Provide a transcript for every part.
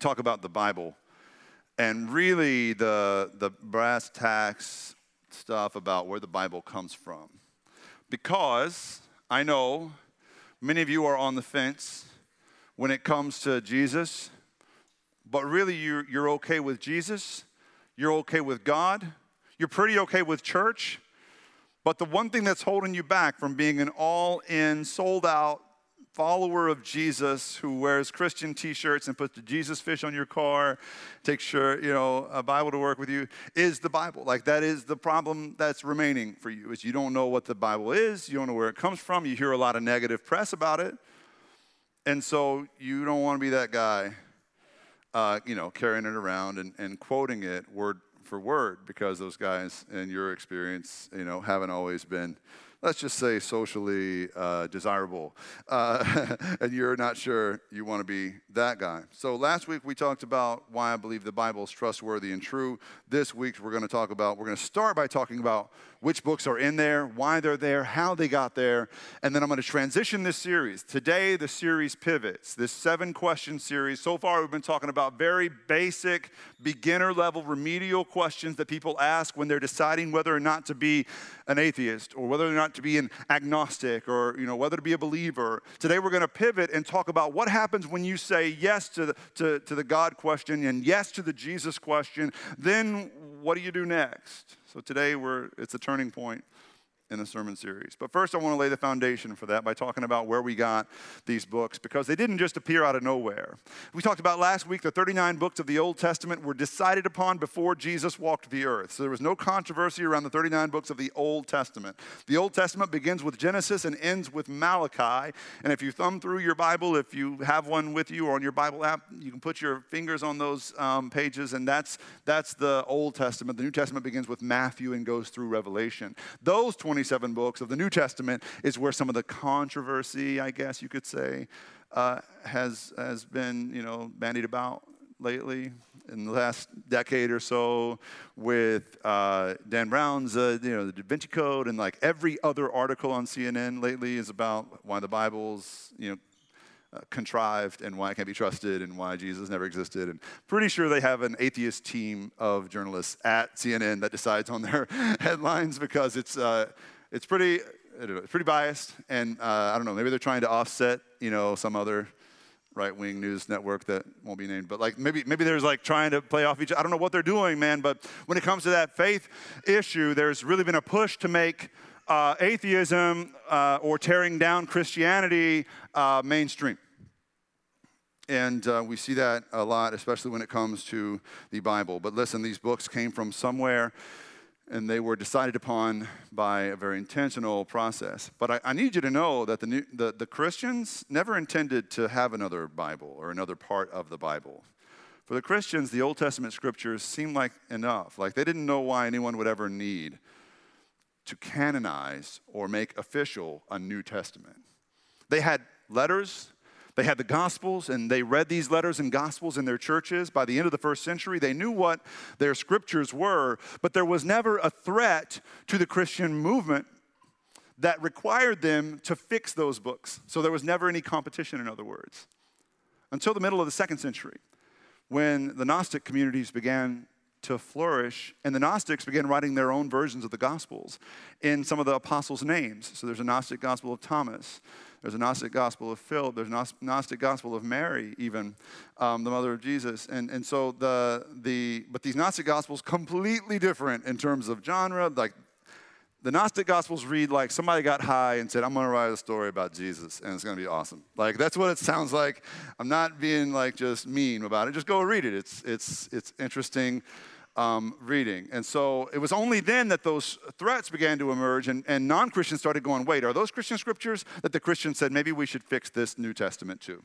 talk about the Bible and really the, the brass tacks stuff about where the Bible comes from. Because I know many of you are on the fence when it comes to Jesus, but really you're, you're okay with Jesus, you're okay with God, you're pretty okay with church. But the one thing that's holding you back from being an all in, sold out follower of Jesus who wears Christian t-shirts and puts the Jesus fish on your car, takes sure, you know, a Bible to work with you, is the Bible. Like that is the problem that's remaining for you is you don't know what the Bible is, you don't know where it comes from, you hear a lot of negative press about it. And so you don't want to be that guy, uh, you know, carrying it around and, and quoting it word for word because those guys in your experience, you know, haven't always been let's just say socially uh, desirable, uh, and you're not sure you want to be that guy. So last week we talked about why I believe the Bible is trustworthy and true. This week we're going to talk about, we're going to start by talking about which books are in there, why they're there, how they got there, and then I'm going to transition this series. Today, the series pivots. This seven question series. So far, we've been talking about very basic, beginner level, remedial questions that people ask when they're deciding whether or not to be an atheist or whether or not to be an agnostic or you know whether to be a believer. Today, we're going to pivot and talk about what happens when you say yes to the, to, to the God question and yes to the Jesus question. Then, what do you do next? So today we're it's a turning point in the sermon series. But first, I want to lay the foundation for that by talking about where we got these books because they didn't just appear out of nowhere. We talked about last week the 39 books of the Old Testament were decided upon before Jesus walked the earth. So there was no controversy around the 39 books of the Old Testament. The Old Testament begins with Genesis and ends with Malachi. And if you thumb through your Bible, if you have one with you or on your Bible app, you can put your fingers on those um, pages, and that's, that's the Old Testament. The New Testament begins with Matthew and goes through Revelation. Those 20 27 books of the New Testament is where some of the controversy, I guess you could say, uh, has, has been, you know, bandied about lately in the last decade or so with uh, Dan Brown's, uh, you know, the Da Vinci Code, and like every other article on CNN lately is about why the Bible's, you know, uh, contrived and why it can't be trusted and why Jesus never existed. And pretty sure they have an atheist team of journalists at CNN that decides on their headlines because it's, uh, it's pretty, it's pretty biased. And uh, I don't know, maybe they're trying to offset, you know, some other right-wing news network that won't be named but like maybe maybe there's like trying to play off each i don't know what they're doing man but when it comes to that faith issue there's really been a push to make uh, atheism uh, or tearing down Christianity uh, mainstream. And uh, we see that a lot, especially when it comes to the Bible. But listen, these books came from somewhere and they were decided upon by a very intentional process. But I, I need you to know that the, new, the, the Christians never intended to have another Bible or another part of the Bible. For the Christians, the Old Testament scriptures seemed like enough. Like they didn't know why anyone would ever need to canonize or make official a New Testament. They had letters, they had the Gospels, and they read these letters and Gospels in their churches. By the end of the first century, they knew what their scriptures were, but there was never a threat to the Christian movement that required them to fix those books. So there was never any competition, in other words, until the middle of the second century when the Gnostic communities began to flourish. And the Gnostics began writing their own versions of the Gospels in some of the apostles' names. So there's a Gnostic Gospel of Thomas. There's a Gnostic Gospel of Philip. There's a Gnostic Gospel of Mary, even um, the mother of Jesus. And, and so the, the, but these Gnostic Gospels completely different in terms of genre. Like the Gnostic Gospels read like somebody got high and said, I'm going to write a story about Jesus and it's going to be awesome. Like that's what it sounds like. I'm not being like just mean about it. Just go read it. It's, it's, it's interesting um, reading. And so it was only then that those threats began to emerge, and, and non Christians started going, wait, are those Christian scriptures? That the Christians said, maybe we should fix this New Testament too.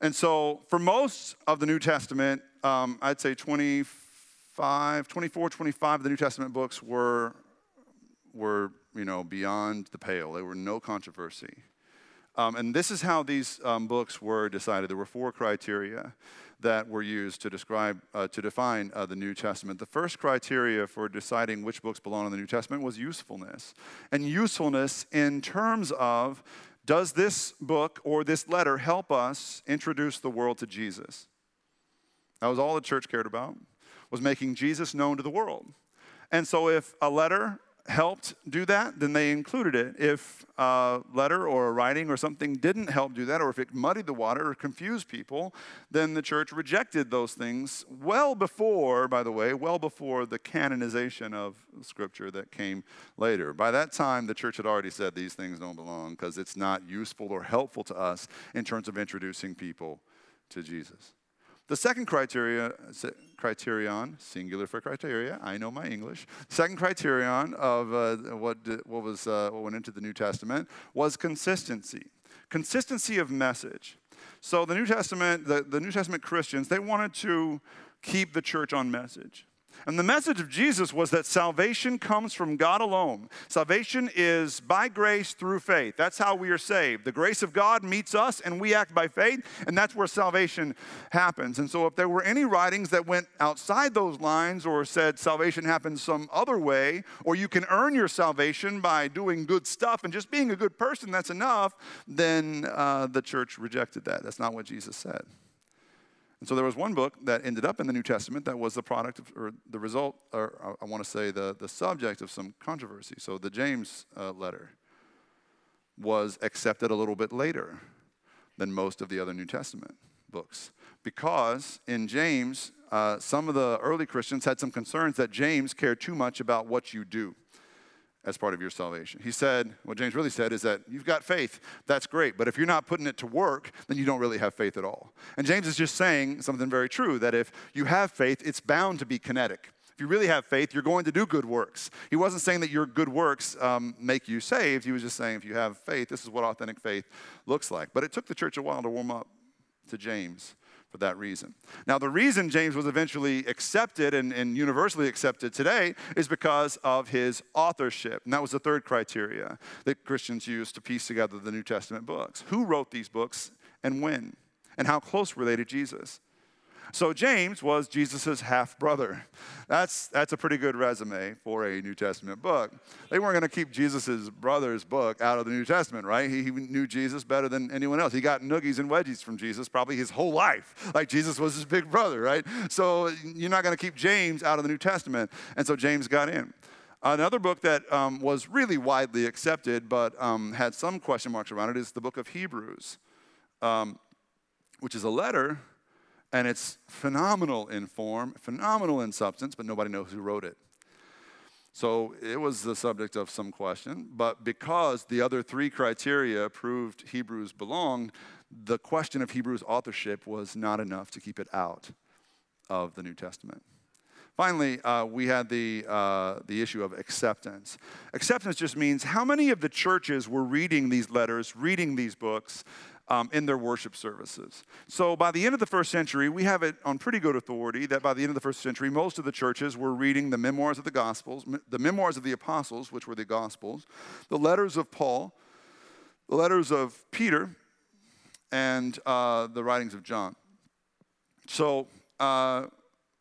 And so for most of the New Testament, um, I'd say 25, 24, 25 of the New Testament books were, were you know, beyond the pale. They were no controversy. Um, and this is how these um, books were decided. There were four criteria that were used to describe, uh, to define uh, the New Testament. The first criteria for deciding which books belong in the New Testament was usefulness. And usefulness in terms of does this book or this letter help us introduce the world to Jesus? That was all the church cared about, was making Jesus known to the world. And so if a letter helped do that, then they included it. If a letter or a writing or something didn't help do that, or if it muddied the water or confused people, then the church rejected those things well before, by the way, well before the canonization of Scripture that came later. By that time, the church had already said these things don't belong because it's not useful or helpful to us in terms of introducing people to Jesus. The second criteria, criterion, singular for criteria, I know my English. Second criterion of uh, what, what, was, uh, what went into the New Testament was consistency. Consistency of message. So the New Testament, the, the New Testament Christians, they wanted to keep the church on message. And the message of Jesus was that salvation comes from God alone. Salvation is by grace through faith. That's how we are saved. The grace of God meets us and we act by faith, and that's where salvation happens. And so, if there were any writings that went outside those lines or said salvation happens some other way, or you can earn your salvation by doing good stuff and just being a good person, that's enough, then uh, the church rejected that. That's not what Jesus said. And so there was one book that ended up in the New Testament that was the product of, or the result, or I want to say the, the subject of some controversy. So the James uh, letter was accepted a little bit later than most of the other New Testament books. Because in James, uh, some of the early Christians had some concerns that James cared too much about what you do as part of your salvation. He said, what James really said is that you've got faith, that's great, but if you're not putting it to work, then you don't really have faith at all. And James is just saying something very true that if you have faith, it's bound to be kinetic. If you really have faith, you're going to do good works. He wasn't saying that your good works um, make you saved. He was just saying if you have faith, this is what authentic faith looks like. But it took the church a while to warm up to James for that reason. Now, the reason James was eventually accepted and, and, universally accepted today is because of his authorship. And that was the third criteria that Christians used to piece together the New Testament books. Who wrote these books and when? And how close were they to Jesus? So James was Jesus' half brother. That's, that's a pretty good resume for a New Testament book. They weren't going to keep Jesus' brother's book out of the New Testament, right? He, he knew Jesus better than anyone else. He got noogies and wedgies from Jesus probably his whole life. Like Jesus was his big brother, right? So you're not going to keep James out of the New Testament. And so James got in. Another book that um, was really widely accepted but um, had some question marks around it is the book of Hebrews, um, which is a letter and it's phenomenal in form, phenomenal in substance, but nobody knows who wrote it. So it was the subject of some question, but because the other three criteria proved Hebrews belonged, the question of Hebrews authorship was not enough to keep it out of the New Testament. Finally, uh, we had the, uh, the issue of acceptance. Acceptance just means how many of the churches were reading these letters, reading these books, um, in their worship services. So by the end of the first century, we have it on pretty good authority that by the end of the first century, most of the churches were reading the memoirs of the Gospels, the memoirs of the apostles, which were the Gospels, the letters of Paul, the letters of Peter, and uh, the writings of John. So, uh,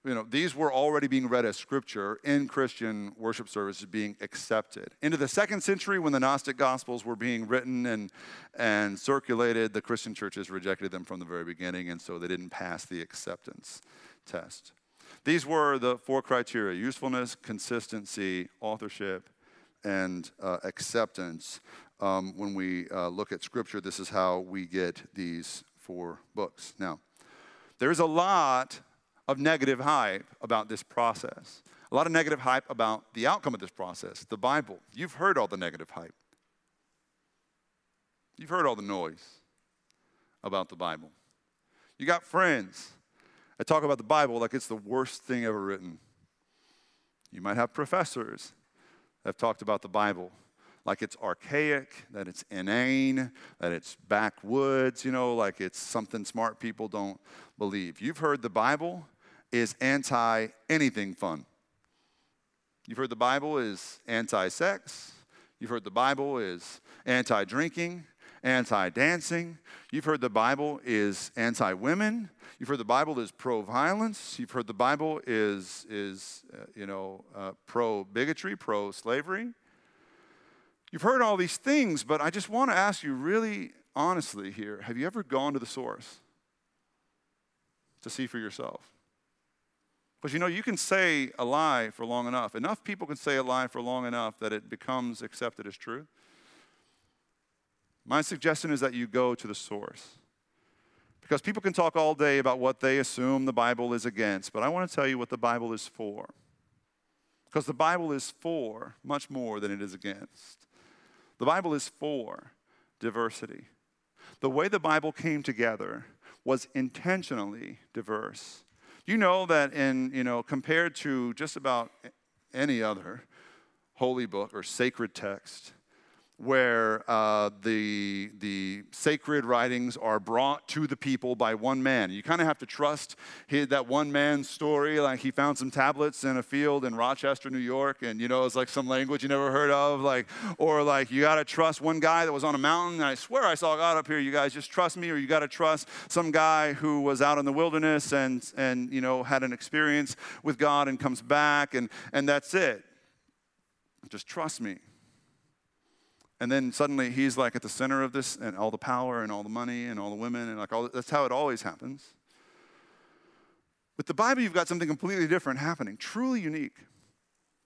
you know, these were already being read as scripture in Christian worship services being accepted. Into the second century, when the Gnostic Gospels were being written and, and circulated, the Christian churches rejected them from the very beginning, and so they didn't pass the acceptance test. These were the four criteria usefulness, consistency, authorship, and uh, acceptance. Um, when we uh, look at scripture, this is how we get these four books. Now, there's a lot of negative hype about this process. A lot of negative hype about the outcome of this process, the Bible. You've heard all the negative hype. You've heard all the noise about the Bible. You got friends that talk about the Bible like it's the worst thing ever written. You might have professors that have talked about the Bible like it's archaic, that it's inane, that it's backwoods, you know, like it's something smart people don't believe. You've heard the Bible is anti anything fun. You've heard the Bible is anti sex. You've heard the Bible is anti drinking, anti dancing. You've heard the Bible is anti women. You've heard the Bible is pro violence. You've heard the Bible is, is uh, you know, uh, pro bigotry, pro slavery. You've heard all these things, but I just want to ask you really honestly here have you ever gone to the source to see for yourself? Because you know, you can say a lie for long enough. Enough people can say a lie for long enough that it becomes accepted as truth. My suggestion is that you go to the source. Because people can talk all day about what they assume the Bible is against, but I want to tell you what the Bible is for. Because the Bible is for much more than it is against. The Bible is for diversity. The way the Bible came together was intentionally diverse. You know that in, you know, compared to just about any other holy book or sacred text, where uh, the, the sacred writings are brought to the people by one man. You kind of have to trust his, that one man's story. Like he found some tablets in a field in Rochester, New York, and you know, it's like some language you never heard of. Like, or like you got to trust one guy that was on a mountain. And I swear I saw God up here. You guys just trust me, or you got to trust some guy who was out in the wilderness and, and you know, had an experience with God and comes back, and, and that's it. Just trust me. And then suddenly he's like at the center of this and all the power and all the money and all the women and like all that's how it always happens. With the Bible, you've got something completely different happening, truly unique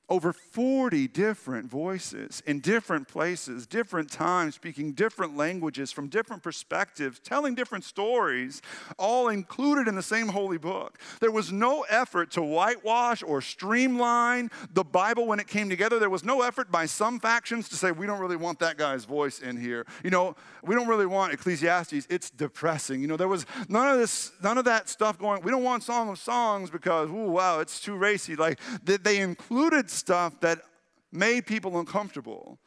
over 40 different voices in different places, different times, speaking different languages from different perspectives, telling different stories, all included in the same holy book. There was no effort to whitewash or streamline the Bible when it came together. There was no effort by some factions to say, we don't really want that guy's voice in here. You know, we don't really want Ecclesiastes. It's depressing. You know, there was none of this, none of that stuff going, we don't want Song of Songs because, ooh, wow, it's too racy. Like, they included stuff that made people uncomfortable.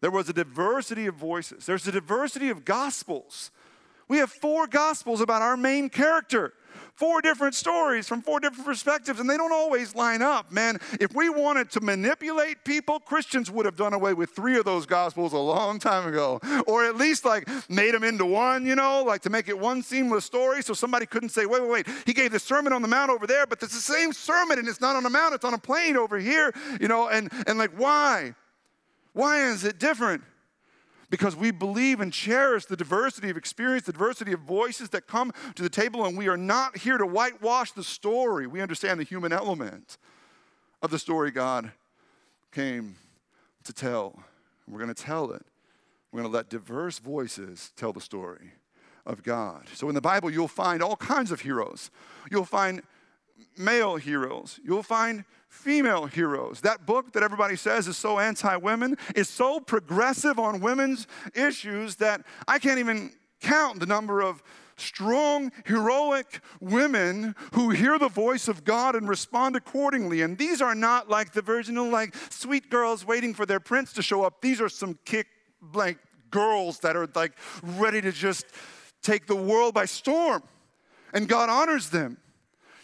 There was a diversity of voices, there's a diversity of gospels. We have four gospels about our main character four different stories from four different perspectives, and they don't always line up, man. If we wanted to manipulate people, Christians would have done away with three of those gospels a long time ago, or at least like made them into one, you know, like to make it one seamless story so somebody couldn't say, wait, wait, wait, he gave the sermon on the mount over there, but it's the same sermon and it's not on a mount, it's on a plain over here, you know, and, and like, why? Why is it different? Because we believe and cherish the diversity of experience, the diversity of voices that come to the table, and we are not here to whitewash the story. We understand the human element of the story God came to tell. We're going to tell it. We're going to let diverse voices tell the story of God. So in the Bible, you'll find all kinds of heroes. You'll find male heroes. You'll find female heroes. That book that everybody says is so anti women is so progressive on women's issues that I can't even count the number of strong, heroic women who hear the voice of God and respond accordingly. And these are not like the virginal, like sweet girls waiting for their prince to show up. These are some kick blank girls that are like ready to just take the world by storm. And God honors them.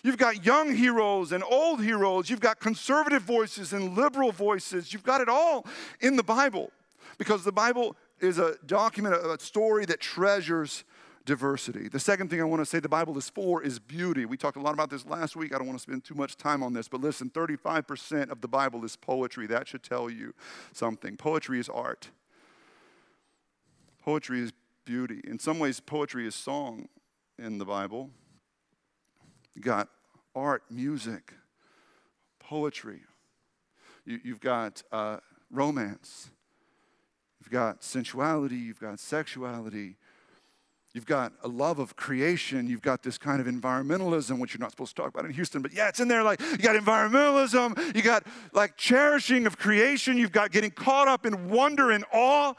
You've got young heroes and old heroes. You've got conservative voices and liberal voices. You've got it all in the Bible because the Bible is a document, a story that treasures diversity. The second thing I want to say the Bible is for is beauty. We talked a lot about this last week. I don't want to spend too much time on this, but listen 35% of the Bible is poetry. That should tell you something. Poetry is art, poetry is beauty. In some ways, poetry is song in the Bible. You got art, music, poetry. You, have got uh, romance. You've got sensuality. You've got sexuality. You've got a love of creation. You've got this kind of environmentalism, which you're not supposed to talk about in Houston, but yeah, it's in there. Like, you got environmentalism. You got like cherishing of creation. You've got getting caught up in wonder and awe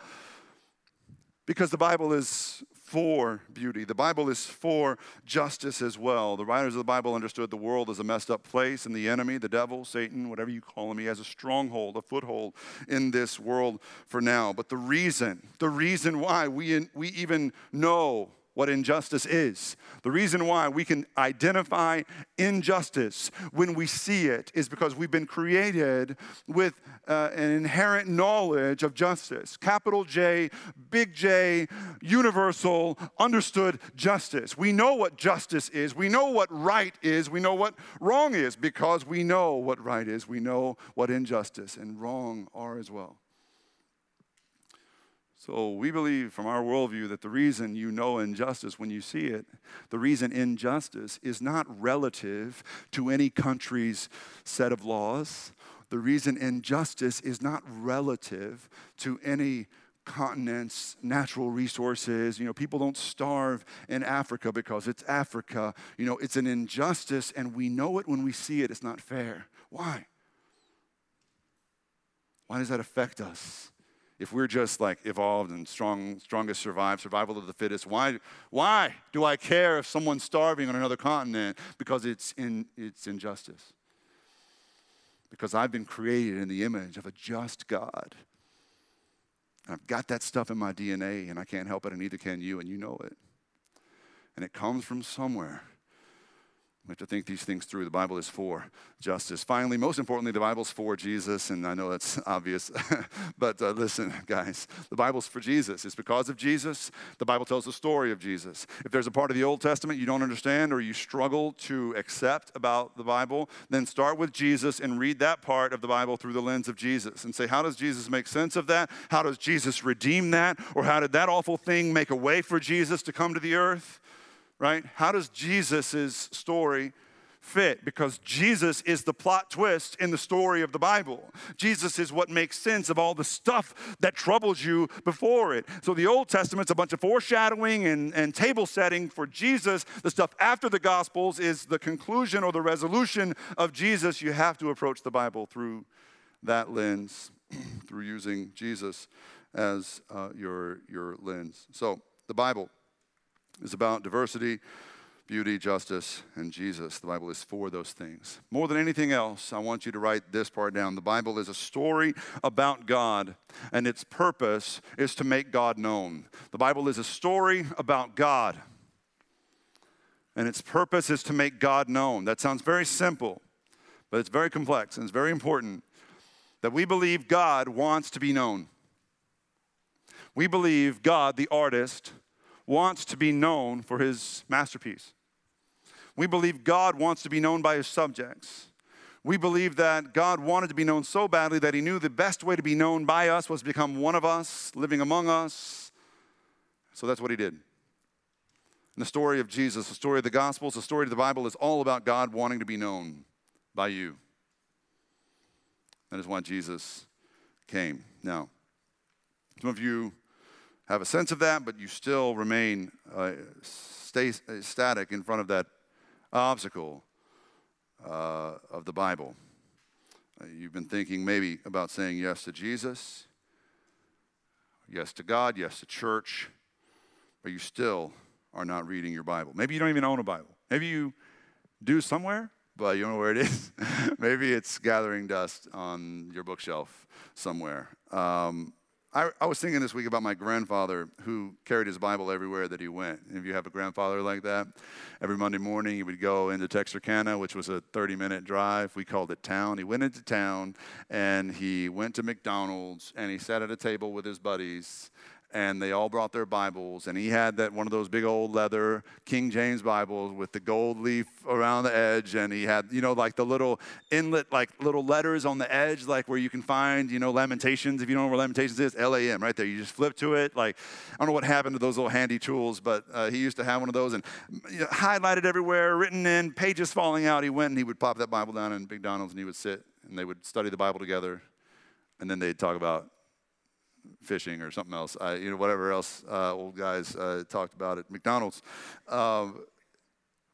because the Bible is for beauty. The Bible is for justice as well. The writers of the Bible understood the world as a messed up place, and the enemy, the devil, Satan, whatever you call him, he has a stronghold, a foothold in this world for now. But the reason, the reason why we, we even know what injustice is. The reason why we can identify injustice when we see it is because we've been created with uh, an inherent knowledge of justice. Capital J, big J, universal, understood justice. We know what justice is. We know what right is. We know what wrong is because we know what right is. We know what injustice and wrong are as well. So we believe from our worldview that the reason you know injustice when you see it, the reason injustice is not relative to any country's set of laws. The reason injustice is not relative to any continent's natural resources. You know, people don't starve in Africa because it's Africa. You know, it's an injustice and we know it when we see it. It's not fair. Why? Why does that affect us? If we're just like evolved and strong, strongest survive, survival of the fittest, why, why do I care if someone's starving on another continent? Because it's, in, it's injustice. Because I've been created in the image of a just God. And I've got that stuff in my DNA, and I can't help it, and neither can you, and you know it. And it comes from somewhere. We have to think these things through. The Bible is for justice. Finally, most importantly, the Bible's for Jesus, and I know that's obvious, but uh, listen, guys, the Bible's for Jesus. It's because of Jesus. The Bible tells the story of Jesus. If there's a part of the Old Testament you don't understand or you struggle to accept about the Bible, then start with Jesus and read that part of the Bible through the lens of Jesus and say, how does Jesus make sense of that? How does Jesus redeem that? Or how did that awful thing make a way for Jesus to come to the earth? Right? How does Jesus' story fit? Because Jesus is the plot twist in the story of the Bible. Jesus is what makes sense of all the stuff that troubles you before it. So the Old Testament's a bunch of foreshadowing and, and table setting for Jesus. The stuff after the Gospels is the conclusion or the resolution of Jesus. You have to approach the Bible through that lens, through using Jesus as uh, your, your lens. So the Bible is about diversity, beauty, justice, and Jesus. The Bible is for those things. More than anything else, I want you to write this part down. The Bible is a story about God, and its purpose is to make God known. The Bible is a story about God, and its purpose is to make God known. That sounds very simple, but it's very complex, and it's very important that we believe God wants to be known. We believe God, the artist, wants to be known for his masterpiece. We believe God wants to be known by his subjects. We believe that God wanted to be known so badly that he knew the best way to be known by us was to become one of us, living among us. So that's what he did. And the story of Jesus, the story of the Gospels, the story of the Bible is all about God wanting to be known by you. That is why Jesus came. Now, some of you have a sense of that, but you still remain uh, stay uh, static in front of that obstacle uh, of the Bible. Uh, you've been thinking maybe about saying yes to Jesus, yes to God, yes to church, but you still are not reading your Bible. Maybe you don't even own a Bible. Maybe you do somewhere, but you don't know where it is. maybe it's gathering dust on your bookshelf somewhere. Um, I, I, was thinking this week about my grandfather who carried his Bible everywhere that he went. If you have a grandfather like that, every Monday morning he would go into Texarkana, which was a 30 minute drive. We called it town. He went into town and he went to McDonald's and he sat at a table with his buddies and they all brought their Bibles, and he had that one of those big old leather King James Bibles with the gold leaf around the edge, and he had, you know, like the little inlet, like little letters on the edge, like where you can find, you know, Lamentations. If you don't know where Lamentations is, L A M, right there. You just flip to it. Like, I don't know what happened to those little handy tools, but uh, he used to have one of those and you know, highlighted everywhere, written in, pages falling out. He went and he would pop that Bible down in McDonald's, and he would sit and they would study the Bible together, and then they'd talk about fishing or something else, I, you know, whatever else uh, old guys uh, talked about at McDonald's. Um,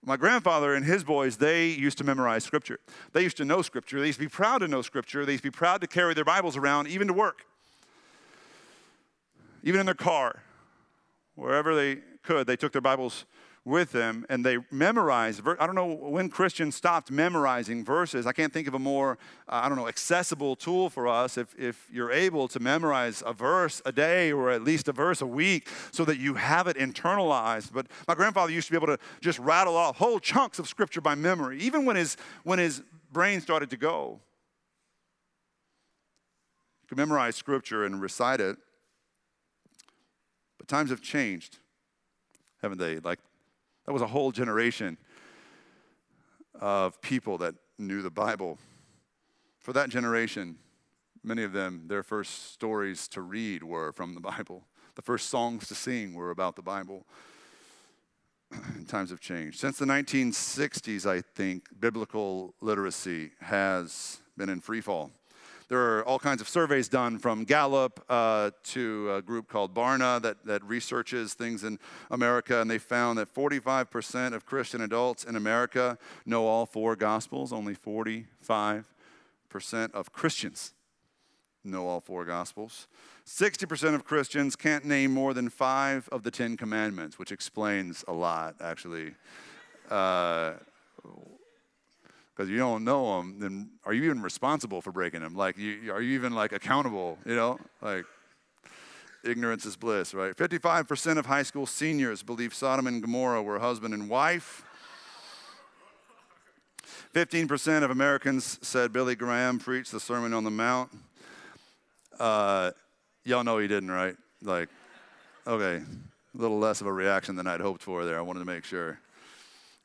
my grandfather and his boys, they used to memorize scripture. They used to know scripture. They used to be proud to know scripture. They used to be proud to carry their Bibles around, even to work, even in their car, wherever they could. They took their Bibles with them and they memorized. I don't know when Christians stopped memorizing verses. I can't think of a more, uh, I don't know, accessible tool for us if, if you're able to memorize a verse a day or at least a verse a week so that you have it internalized. But my grandfather used to be able to just rattle off whole chunks of scripture by memory, even when his, when his brain started to go. He could memorize scripture and recite it. But times have changed, haven't they? Like that was a whole generation of people that knew the Bible. For that generation, many of them, their first stories to read were from the Bible. The first songs to sing were about the Bible. Times have changed. Since the 1960s, I think, biblical literacy has been in free fall. There are all kinds of surveys done from Gallup uh, to a group called Barna that, that researches things in America, and they found that 45% of Christian adults in America know all four Gospels. Only 45% of Christians know all four Gospels. 60% of Christians can't name more than five of the Ten Commandments, which explains a lot, actually. Uh, because you don't know them, then are you even responsible for breaking them? Like, you, are you even like accountable? You know, like ignorance is bliss, right? 55% of high school seniors believe Sodom and Gomorrah were husband and wife. 15% of Americans said Billy Graham preached the Sermon on the Mount. Uh, y'all know he didn't, right? Like, okay, a little less of a reaction than I'd hoped for there. I wanted to make sure.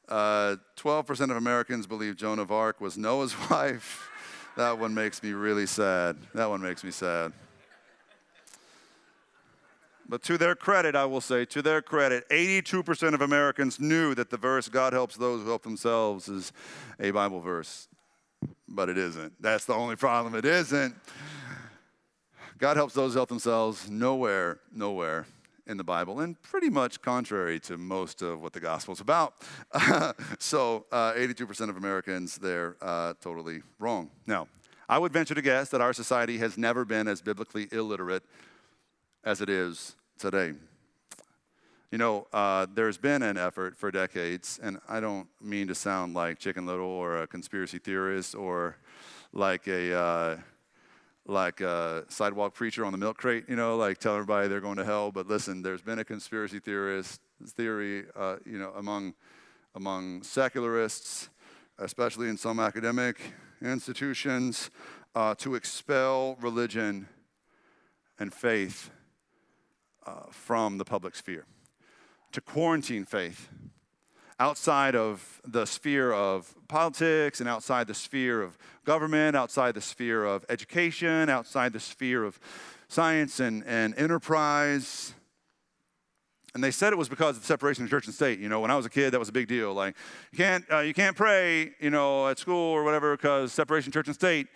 Uh, 12% of Americans believe Joan of Arc was Noah's wife. that one makes me really sad. That one makes me sad. But to their credit, I will say, to their credit, 82% of Americans knew that the verse, God helps those who help themselves, is a Bible verse. But it isn't. That's the only problem. It isn't. God helps those who help themselves. Nowhere, nowhere in the Bible, and pretty much contrary to most of what the gospel's about. so, uh, 82% of Americans, they're uh, totally wrong. Now, I would venture to guess that our society has never been as biblically illiterate as it is today. You know, uh, there's been an effort for decades, and I don't mean to sound like Chicken Little or a conspiracy theorist or like a uh, like a sidewalk preacher on the milk crate, you know, like tell everybody they're going to hell. But listen, there's been a conspiracy theorist theory, uh, you know, among among secularists, especially in some academic institutions, uh, to expel religion and faith uh, from the public sphere, to quarantine faith outside of the sphere of politics and outside the sphere of government, outside the sphere of education, outside the sphere of science and, and enterprise. And they said it was because of the separation of church and state. You know, when I was a kid, that was a big deal. Like, you can't, uh, you can't pray, you know, at school or whatever because separation church and state.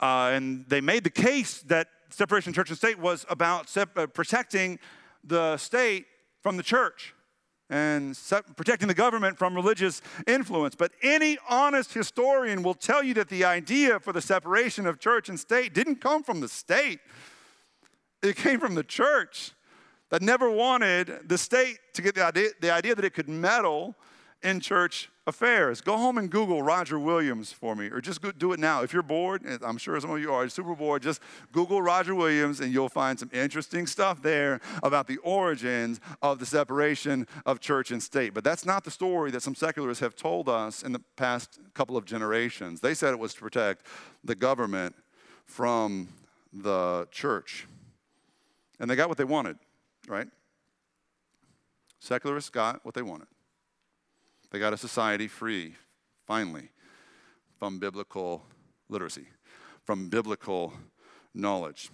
Uh, and they made the case that separation church and state was about sep- uh, protecting the state from the church and protecting the government from religious influence. But any honest historian will tell you that the idea for the separation of church and state didn't come from the state, it came from the church that never wanted the state to get the idea, the idea that it could meddle in church affairs. Go home and Google Roger Williams for me, or just do it now. If you're bored, I'm sure some of you are super bored, just Google Roger Williams and you'll find some interesting stuff there about the origins of the separation of church and state. But that's not the story that some secularists have told us in the past couple of generations. They said it was to protect the government from the church. And they got what they wanted, right? Secularists got what they wanted. They got a society free, finally, from biblical literacy, from biblical knowledge.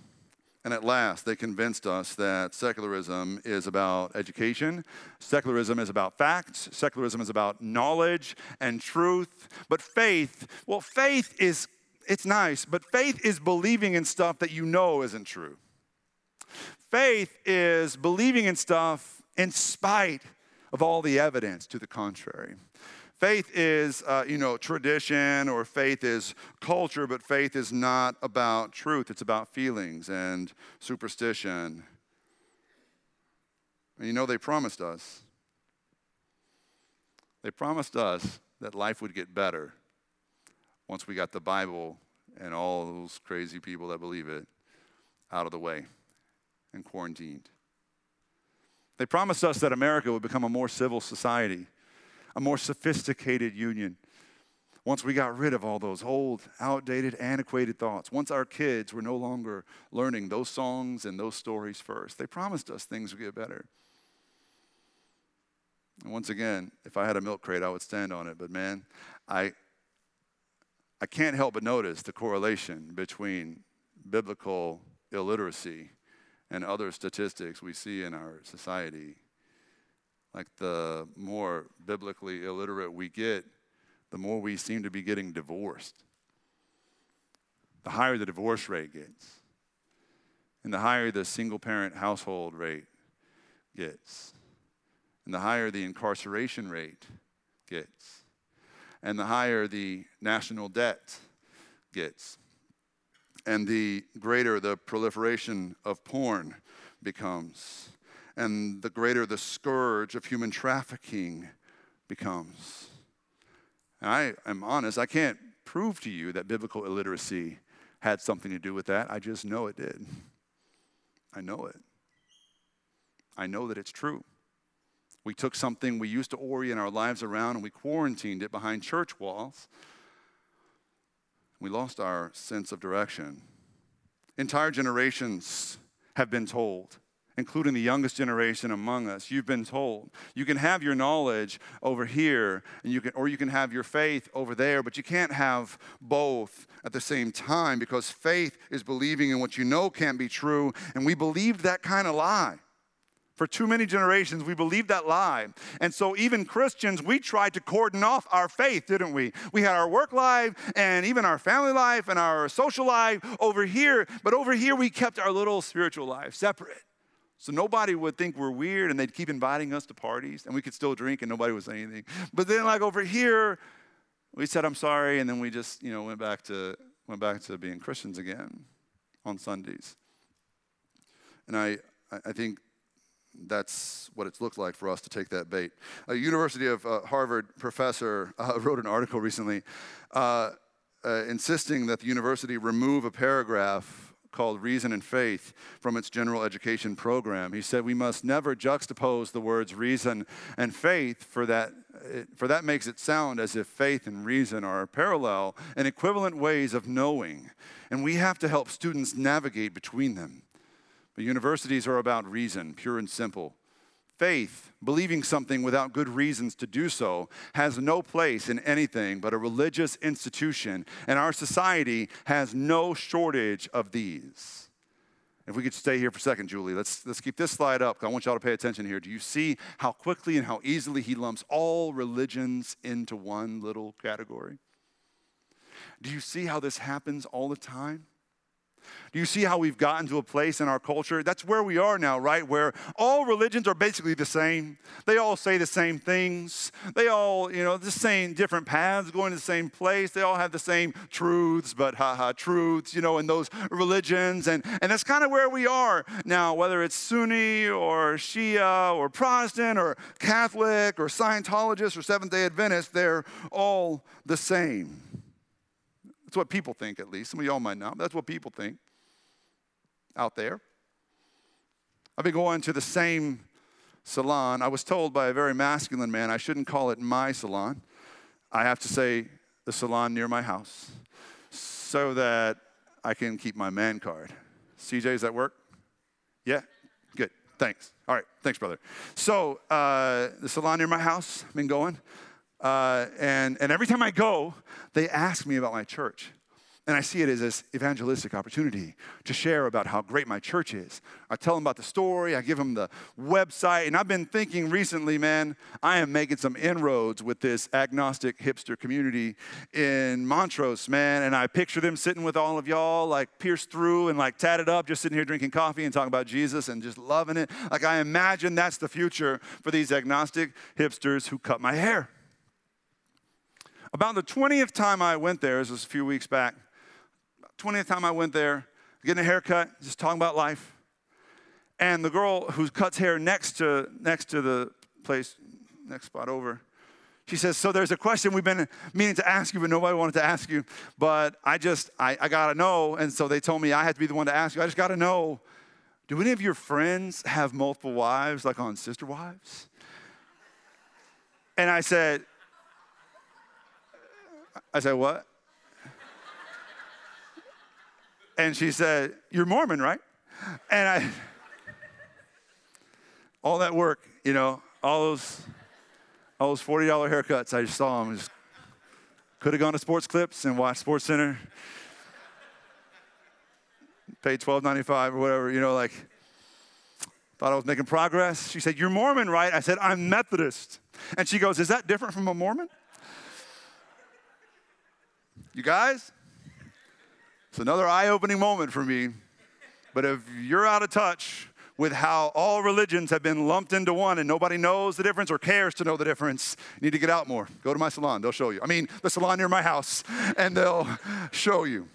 And at last, they convinced us that secularism is about education, secularism is about facts, secularism is about knowledge and truth. But faith, well, faith is, it's nice, but faith is believing in stuff that you know isn't true. Faith is believing in stuff in spite of all the evidence to the contrary. Faith is, uh, you know, tradition or faith is culture, but faith is not about truth. It's about feelings and superstition. And you know, they promised us. They promised us that life would get better once we got the Bible and all those crazy people that believe it out of the way and quarantined. They promised us that America would become a more civil society, a more sophisticated union. Once we got rid of all those old, outdated, antiquated thoughts, once our kids were no longer learning those songs and those stories first, they promised us things would get better. And once again, if I had a milk crate, I would stand on it. But man, I, I can't help but notice the correlation between biblical illiteracy and other statistics we see in our society. Like the more biblically illiterate we get, the more we seem to be getting divorced. The higher the divorce rate gets, and the higher the single parent household rate gets, and the higher the incarceration rate gets, and the higher the national debt gets, and the greater the proliferation of porn becomes, and the greater the scourge of human trafficking becomes. And I am honest, I can't prove to you that biblical illiteracy had something to do with that. I just know it did. I know it. I know that it's true. We took something we used to orient our lives around and we quarantined it behind church walls. We lost our sense of direction. Entire generations have been told including the youngest generation among us, you've been told you can have your knowledge over here, and you can, or you can have your faith over there, but you can't have both at the same time because faith is believing in what you know can't be true, and we believed that kind of lie. For too many generations, we believed that lie. And so, even Christians, we tried to cordon off our faith, didn't we? We had our work life and even our family life and our social life over here, but over here, we kept our little spiritual life separate. So nobody would think we're weird and they'd keep inviting us to parties and we could still drink and nobody would say anything. But then like over here, we said I'm sorry and then we just, you know, went back to went back to being Christians again on Sundays. And I I think that's what it's looked like for us to take that bait. A University of uh, Harvard professor uh, wrote an article recently uh, uh insisting that the university remove a paragraph called Reason and Faith from its general education program. He said we must never juxtapose the words reason and faith, for that, for that makes it sound as if faith and reason are parallel and equivalent ways of knowing. And we have to help students navigate between them. But universities are about reason, pure and simple. Faith, believing something without good reasons to do so, has no place in anything but a religious institution, and our society has no shortage of these. If we could stay here for a second, Julie, let's, let's keep this slide up. I want y'all to pay attention here. Do you see how quickly and how easily he lumps all religions into one little category? Do you see how this happens all the time? Do you see how we've gotten to a place in our culture? That's where we are now, right? Where all religions are basically the same. They all say the same things. They all, you know, the same different paths going to the same place. They all have the same truths, but haha, truths, you know, in those religions. And, and that's kind of where we are now, whether it's Sunni or Shia or Protestant or Catholic or Scientologist or Seventh day Adventist, they're all the same. That's what people think, at least. Some of y'all might not, but that's what people think out there. I've been going to the same salon. I was told by a very masculine man I shouldn't call it my salon. I have to say the salon near my house so that I can keep my man card. CJ, does that work? Yeah? Good. Thanks. All right. Thanks, brother. So, uh, the salon near my house, I've been going. Uh, and, and every time I go, they ask me about my church. And I see it as this evangelistic opportunity to share about how great my church is. I tell them about the story, I give them the website, and I've been thinking recently, man, I am making some inroads with this agnostic hipster community in Montrose, man. And I picture them sitting with all of y'all, like pierced through and like tatted up, just sitting here drinking coffee and talking about Jesus and just loving it. Like I imagine that's the future for these agnostic hipsters who cut my hair. About the 20th time I went there, this was a few weeks back, 20th time I went there, getting a haircut, just talking about life. And the girl who cuts hair next to, next to the place, next spot over, she says, So there's a question we've been meaning to ask you, but nobody wanted to ask you. But I just, I, I got to know. And so they told me I had to be the one to ask you. I just got to know do any of your friends have multiple wives, like on Sister Wives? And I said, I said, What? And she said, You're Mormon, right? And I, all that work, you know, all those, all those $40 haircuts, I just saw them. Just could have gone to Sports Clips and watched Sports Center. Paid $12.95 or whatever, you know, like, Thought I was making progress. She said, You're Mormon, right? I said, I'm Methodist. And she goes, Is that different from a Mormon? You guys? It's another eye opening moment for me. But if you're out of touch with how all religions have been lumped into one and nobody knows the difference or cares to know the difference, you need to get out more. Go to my salon, they'll show you. I mean, the salon near my house, and they'll show you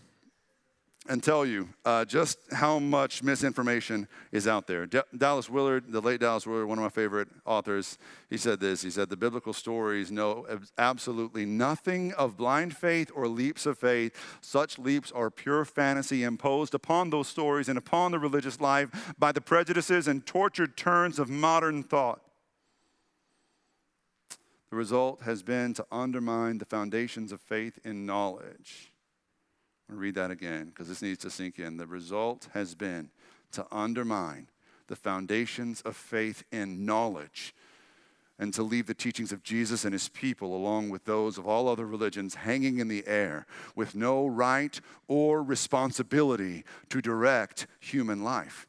and tell you uh, just how much misinformation is out there. D- Dallas Willard, the late Dallas Willard, one of my favorite authors, he said this. He said, The biblical stories know absolutely nothing of blind faith or leaps of faith. Such leaps are pure fantasy imposed upon those stories and upon the religious life by the prejudices and tortured turns of modern thought. The result has been to undermine the foundations of faith in knowledge To read that again because this needs to sink in. The result has been to undermine the foundations of faith and knowledge and to leave the teachings of Jesus and his people, along with those of all other religions, hanging in the air with no right or responsibility to direct human life.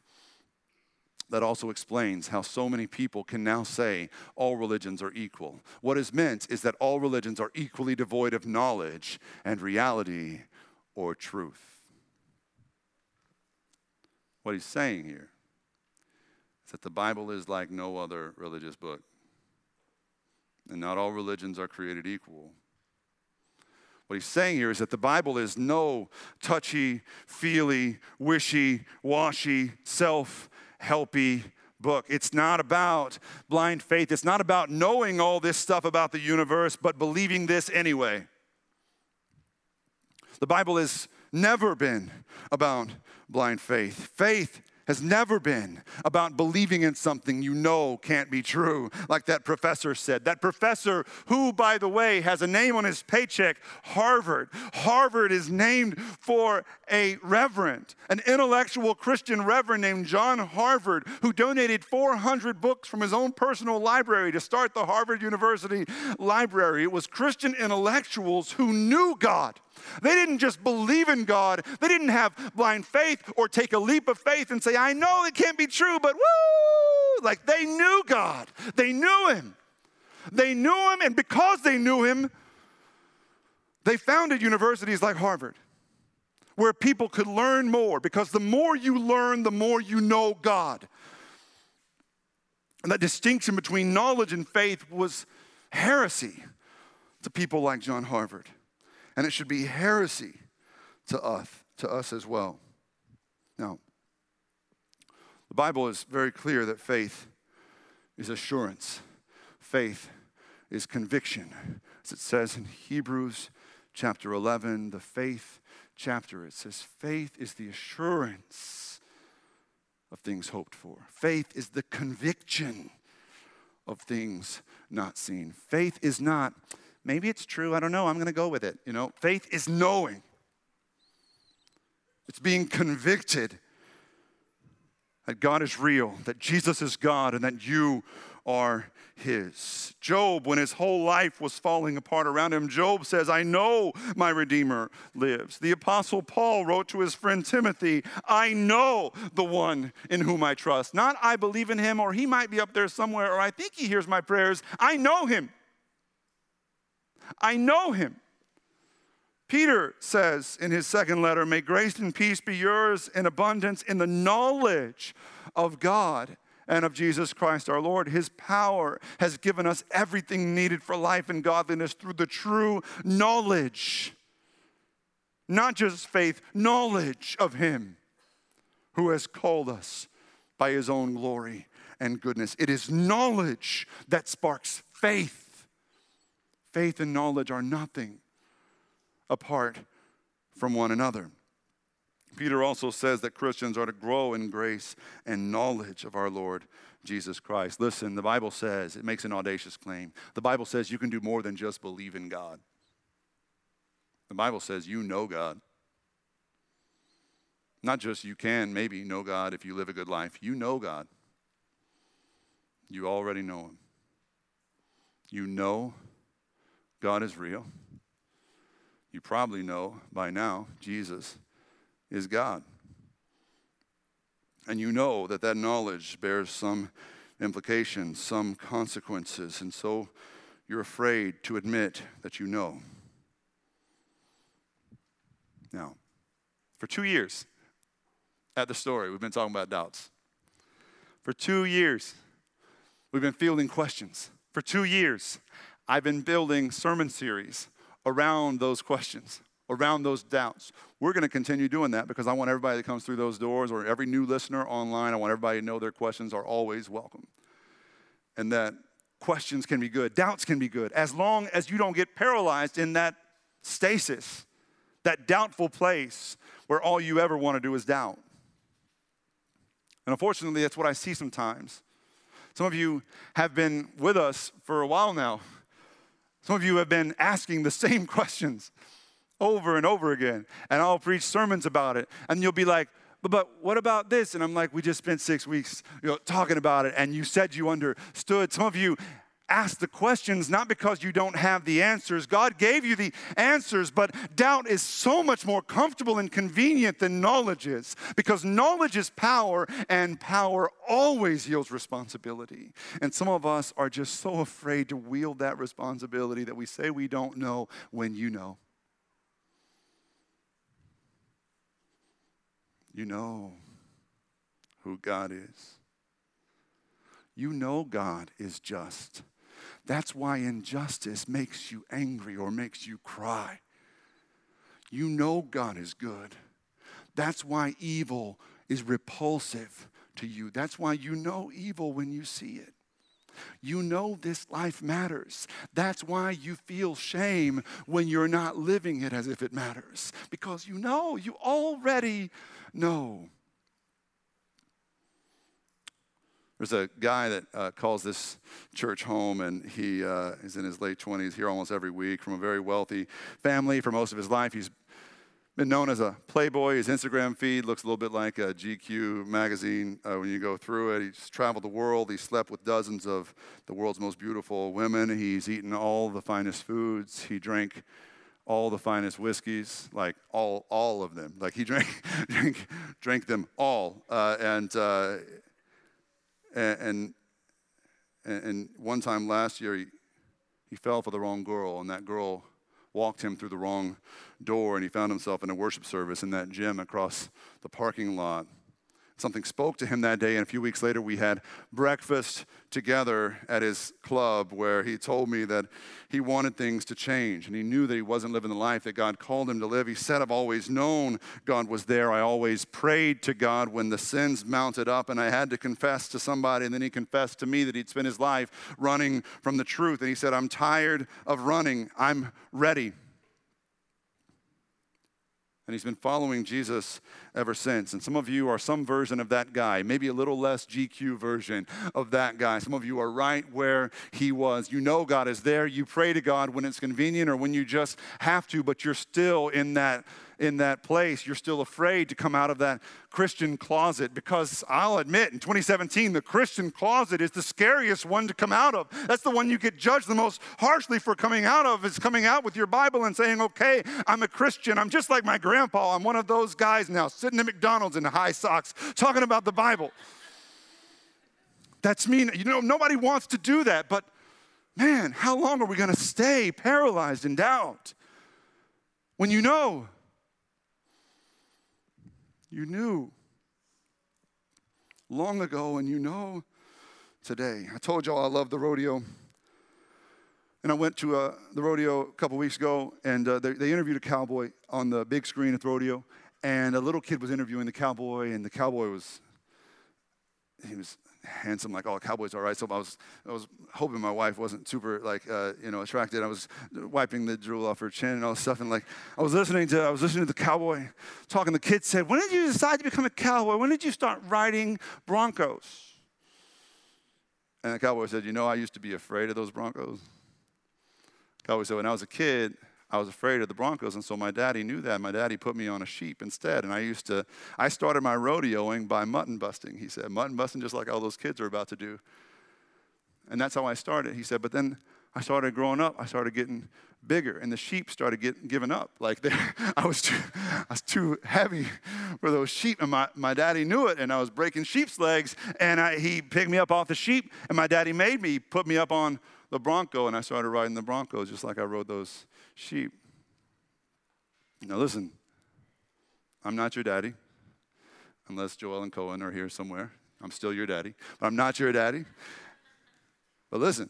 That also explains how so many people can now say all religions are equal. What is meant is that all religions are equally devoid of knowledge and reality or truth. What he's saying here is that the Bible is like no other religious book. And not all religions are created equal. What he's saying here is that the Bible is no touchy, feely, wishy, washy, self helpy book. It's not about blind faith. It's not about knowing all this stuff about the universe, but believing this anyway. The Bible has never been about blind faith. Faith has never been about believing in something you know can't be true, like that professor said. That professor, who, by the way, has a name on his paycheck Harvard. Harvard is named for a reverend, an intellectual Christian reverend named John Harvard, who donated 400 books from his own personal library to start the Harvard University Library. It was Christian intellectuals who knew God they didn't just believe in God, they didn't have blind faith or take a leap of faith and say, I know it can't be true, but woo! Like they knew God, they knew Him. They knew Him, and because they knew Him, they founded universities like Harvard where people could learn more because the more you learn, the more you know God. And that distinction between knowledge and faith was heresy to people like John Harvard and it should be heresy to us, to us as well. Now, the Bible is very clear that faith is assurance. Faith is conviction. As it says in Hebrews chapter 11, the faith chapter, it says, faith is the assurance of things hoped for. Faith is the conviction of things not seen. Faith is not maybe it's true. I don't know. I'm going to go with it. You know, faith is knowing, it's being convicted that God is real, that Jesus is God, and that you are his. Job, when his whole life was falling apart around him, Job says, I know my Redeemer lives. The Apostle Paul wrote to his friend Timothy, I know the one in whom I trust. Not I believe in him, or he might be up there somewhere, or I think he hears my prayers. I know him. I know him. Peter says in his second letter, May grace and peace be yours in abundance in the knowledge of God and of Jesus Christ our Lord. His power has given us everything needed for life and godliness through the true knowledge, not just faith, knowledge of Him who has called us by His own glory and goodness. It is knowledge that sparks faith faith and knowledge are nothing apart from one another. Peter also says that Christians are to grow in grace and knowledge of our Lord Jesus Christ. Listen, the Bible says, it makes an audacious claim. The Bible says you can do more than just believe in God. The Bible says you know God. Not just you can maybe know God if you live a good life, you know God. You already know Him. You know God is real. You probably know by now Jesus is God. And you know that that knowledge bears some implications, some consequences. And so you're afraid to admit that you know. Now, for two years at the story, we've been talking about doubts. For two years, we've been fielding questions. For two years, I've been building sermon series around those questions, around those doubts. We're going to continue doing that because I want everybody that comes through those doors or every new listener online, I want everybody to know their questions are always welcome. And that questions can be good, doubts can be good, as long as you don't get paralyzed in that stasis, that doubtful place where all you ever want to do is doubt. And unfortunately, that's what I see sometimes. Some of you have been with us for a while now. Some of you have been asking the same questions over and over again. And I'll preach sermons about it. And you'll be like, but, but what about this? And I'm like, we just spent six weeks you know, talking about it, and you said you understood. Some of you ask the questions not because you don't have the answers. God gave you the answers, but doubt is so much more comfortable and convenient than knowledge is because knowledge is power, and power always yields responsibility. And some of us are just so afraid to wield that responsibility that we say we don't know when you know. You know who God is. You know God is just. That's why injustice makes you angry or makes you cry. You know God is good. That's why evil is repulsive to you. That's why you know evil when you see it. You know this life matters. That's why you feel shame when you're not living it as if it matters. Because you know, you already know. There's a guy that uh, calls this church home, and he uh, is in his late 20s here almost every week from a very wealthy family. For most of his life, he's been known as a playboy. His Instagram feed looks a little bit like a GQ magazine uh, when you go through it. He's traveled the world. He slept with dozens of the world's most beautiful women. He's eaten all the finest foods. He drank all the finest whiskeys, like all, all of them. Like he drank, drank, drank them all. Uh, and uh, and, and, and one time last year, he, he fell for the wrong girl, and that girl walked him through the wrong door, and he found himself in a worship service in that gym across the parking lot something spoke to him that day. And a few weeks later, we had breakfast together at his club where he told me that he wanted things to change and he knew that he wasn't living the life that God called him to live. He said, I've always known God was there. I always prayed to God when the sins mounted up and I had to confess to somebody. And then he confessed to me that he'd spent his life running from the truth. And he said, I'm tired of running. I'm ready. And he's been following Jesus ever since. And some of you are some version of that guy, maybe a little less GQ version of that guy. Some of you are right where he was. You know God is there. You pray to God when it's convenient or when you just have to, but you're still in that in that place, you're still afraid to come out of that Christian closet because I'll admit in 2017, the Christian closet is the scariest one to come out of. That's the one you get judged the most harshly for coming out of, is coming out with your Bible and saying, okay, I'm a Christian. I'm just like my grandpa. I'm one of those guys now sitting at McDonald's in high socks talking about the Bible. That's mean, you know, nobody wants to do that, but man, how long are we going to stay paralyzed in doubt? When you know you knew long ago, and you know today. I told y'all I love the rodeo. And I went to uh, the rodeo a couple weeks ago, and uh, they, they interviewed a cowboy on the big screen at the rodeo. And a little kid was interviewing the cowboy, and the cowboy was, he was handsome like all cowboys are, right? So I was, I was hoping my wife wasn't super like, uh, you know, attracted. I was wiping the drool off her chin and all this stuff. And like, I was listening to, I was listening to the cowboy talking. The kid said, when did you decide to become a cowboy? When did you start riding Broncos? And the cowboy said, you know, I used to be afraid of those Broncos. The cowboy said, when I was a kid, I was afraid of the Broncos, and so my daddy knew that. My daddy put me on a sheep instead, and I used to, I started my rodeoing by mutton busting, he said. Mutton busting just like all those kids are about to do. And that's how I started. He said, but then I started growing up. I started getting bigger, and the sheep started getting given up. Like I was too, I was too heavy for those sheep, and my, my daddy knew it, and I was breaking sheep's legs, and I, he picked me up off the sheep, and my daddy made me put me up on the Bronco, and I started riding the Broncos just like I rode those sheep. Now listen, I'm not your daddy, unless Joel and Cohen are here somewhere. I'm still your daddy, but I'm not your daddy. But listen,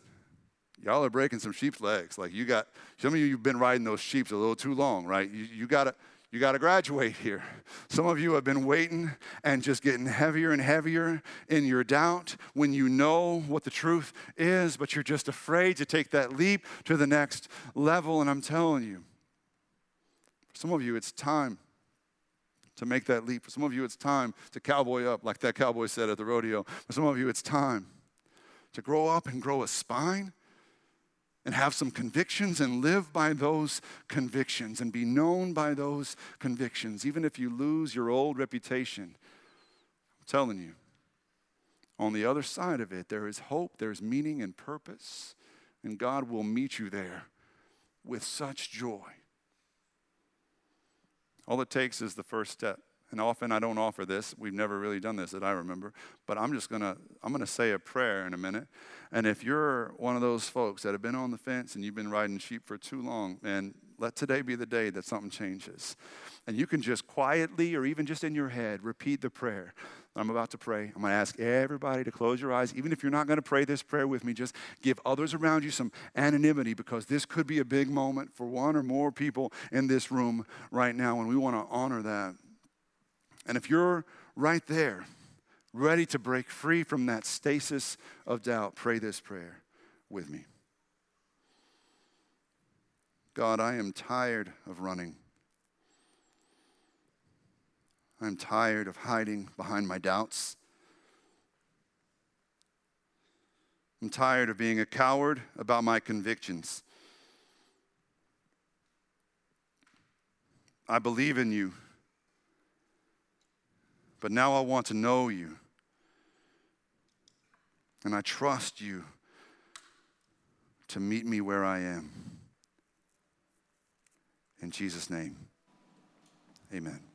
y'all are breaking some sheep's legs. Like you got some of you you've been riding those sheep a little too long, right? You, you gotta you got to graduate here. Some of you have been waiting and just getting heavier and heavier in your doubt when you know what the truth is, but you're just afraid to take that leap to the next level. And I'm telling you, for some of you, it's time to make that leap. For some of you, it's time to cowboy up, like that cowboy said at the rodeo. For some of you, it's time to grow up and grow a spine and have some convictions and live by those convictions and be known by those convictions, even if you lose your old reputation. I'm telling you, on the other side of it, there is hope, there's meaning and purpose, and God will meet you there with such joy. All it takes is the first step. And often I don't offer this. We've never really done this that I remember. But I'm just going to I'm going to say a prayer in a minute. And if you're one of those folks that have been on the fence and you've been riding sheep for too long, and let today be the day that something changes. And you can just quietly or even just in your head repeat the prayer. I'm about to pray. I'm going to ask everybody to close your eyes. Even if you're not going to pray this prayer with me, just give others around you some anonymity because this could be a big moment for one or more people in this room right now, and we want to honor that. And if you're right there, ready to break free from that stasis of doubt, pray this prayer with me. God, I am tired of running. I'm tired of hiding behind my doubts. I'm tired of being a coward about my convictions. I believe in you, but now I want to know you. And I trust you to meet me where I am. In Jesus' name, amen.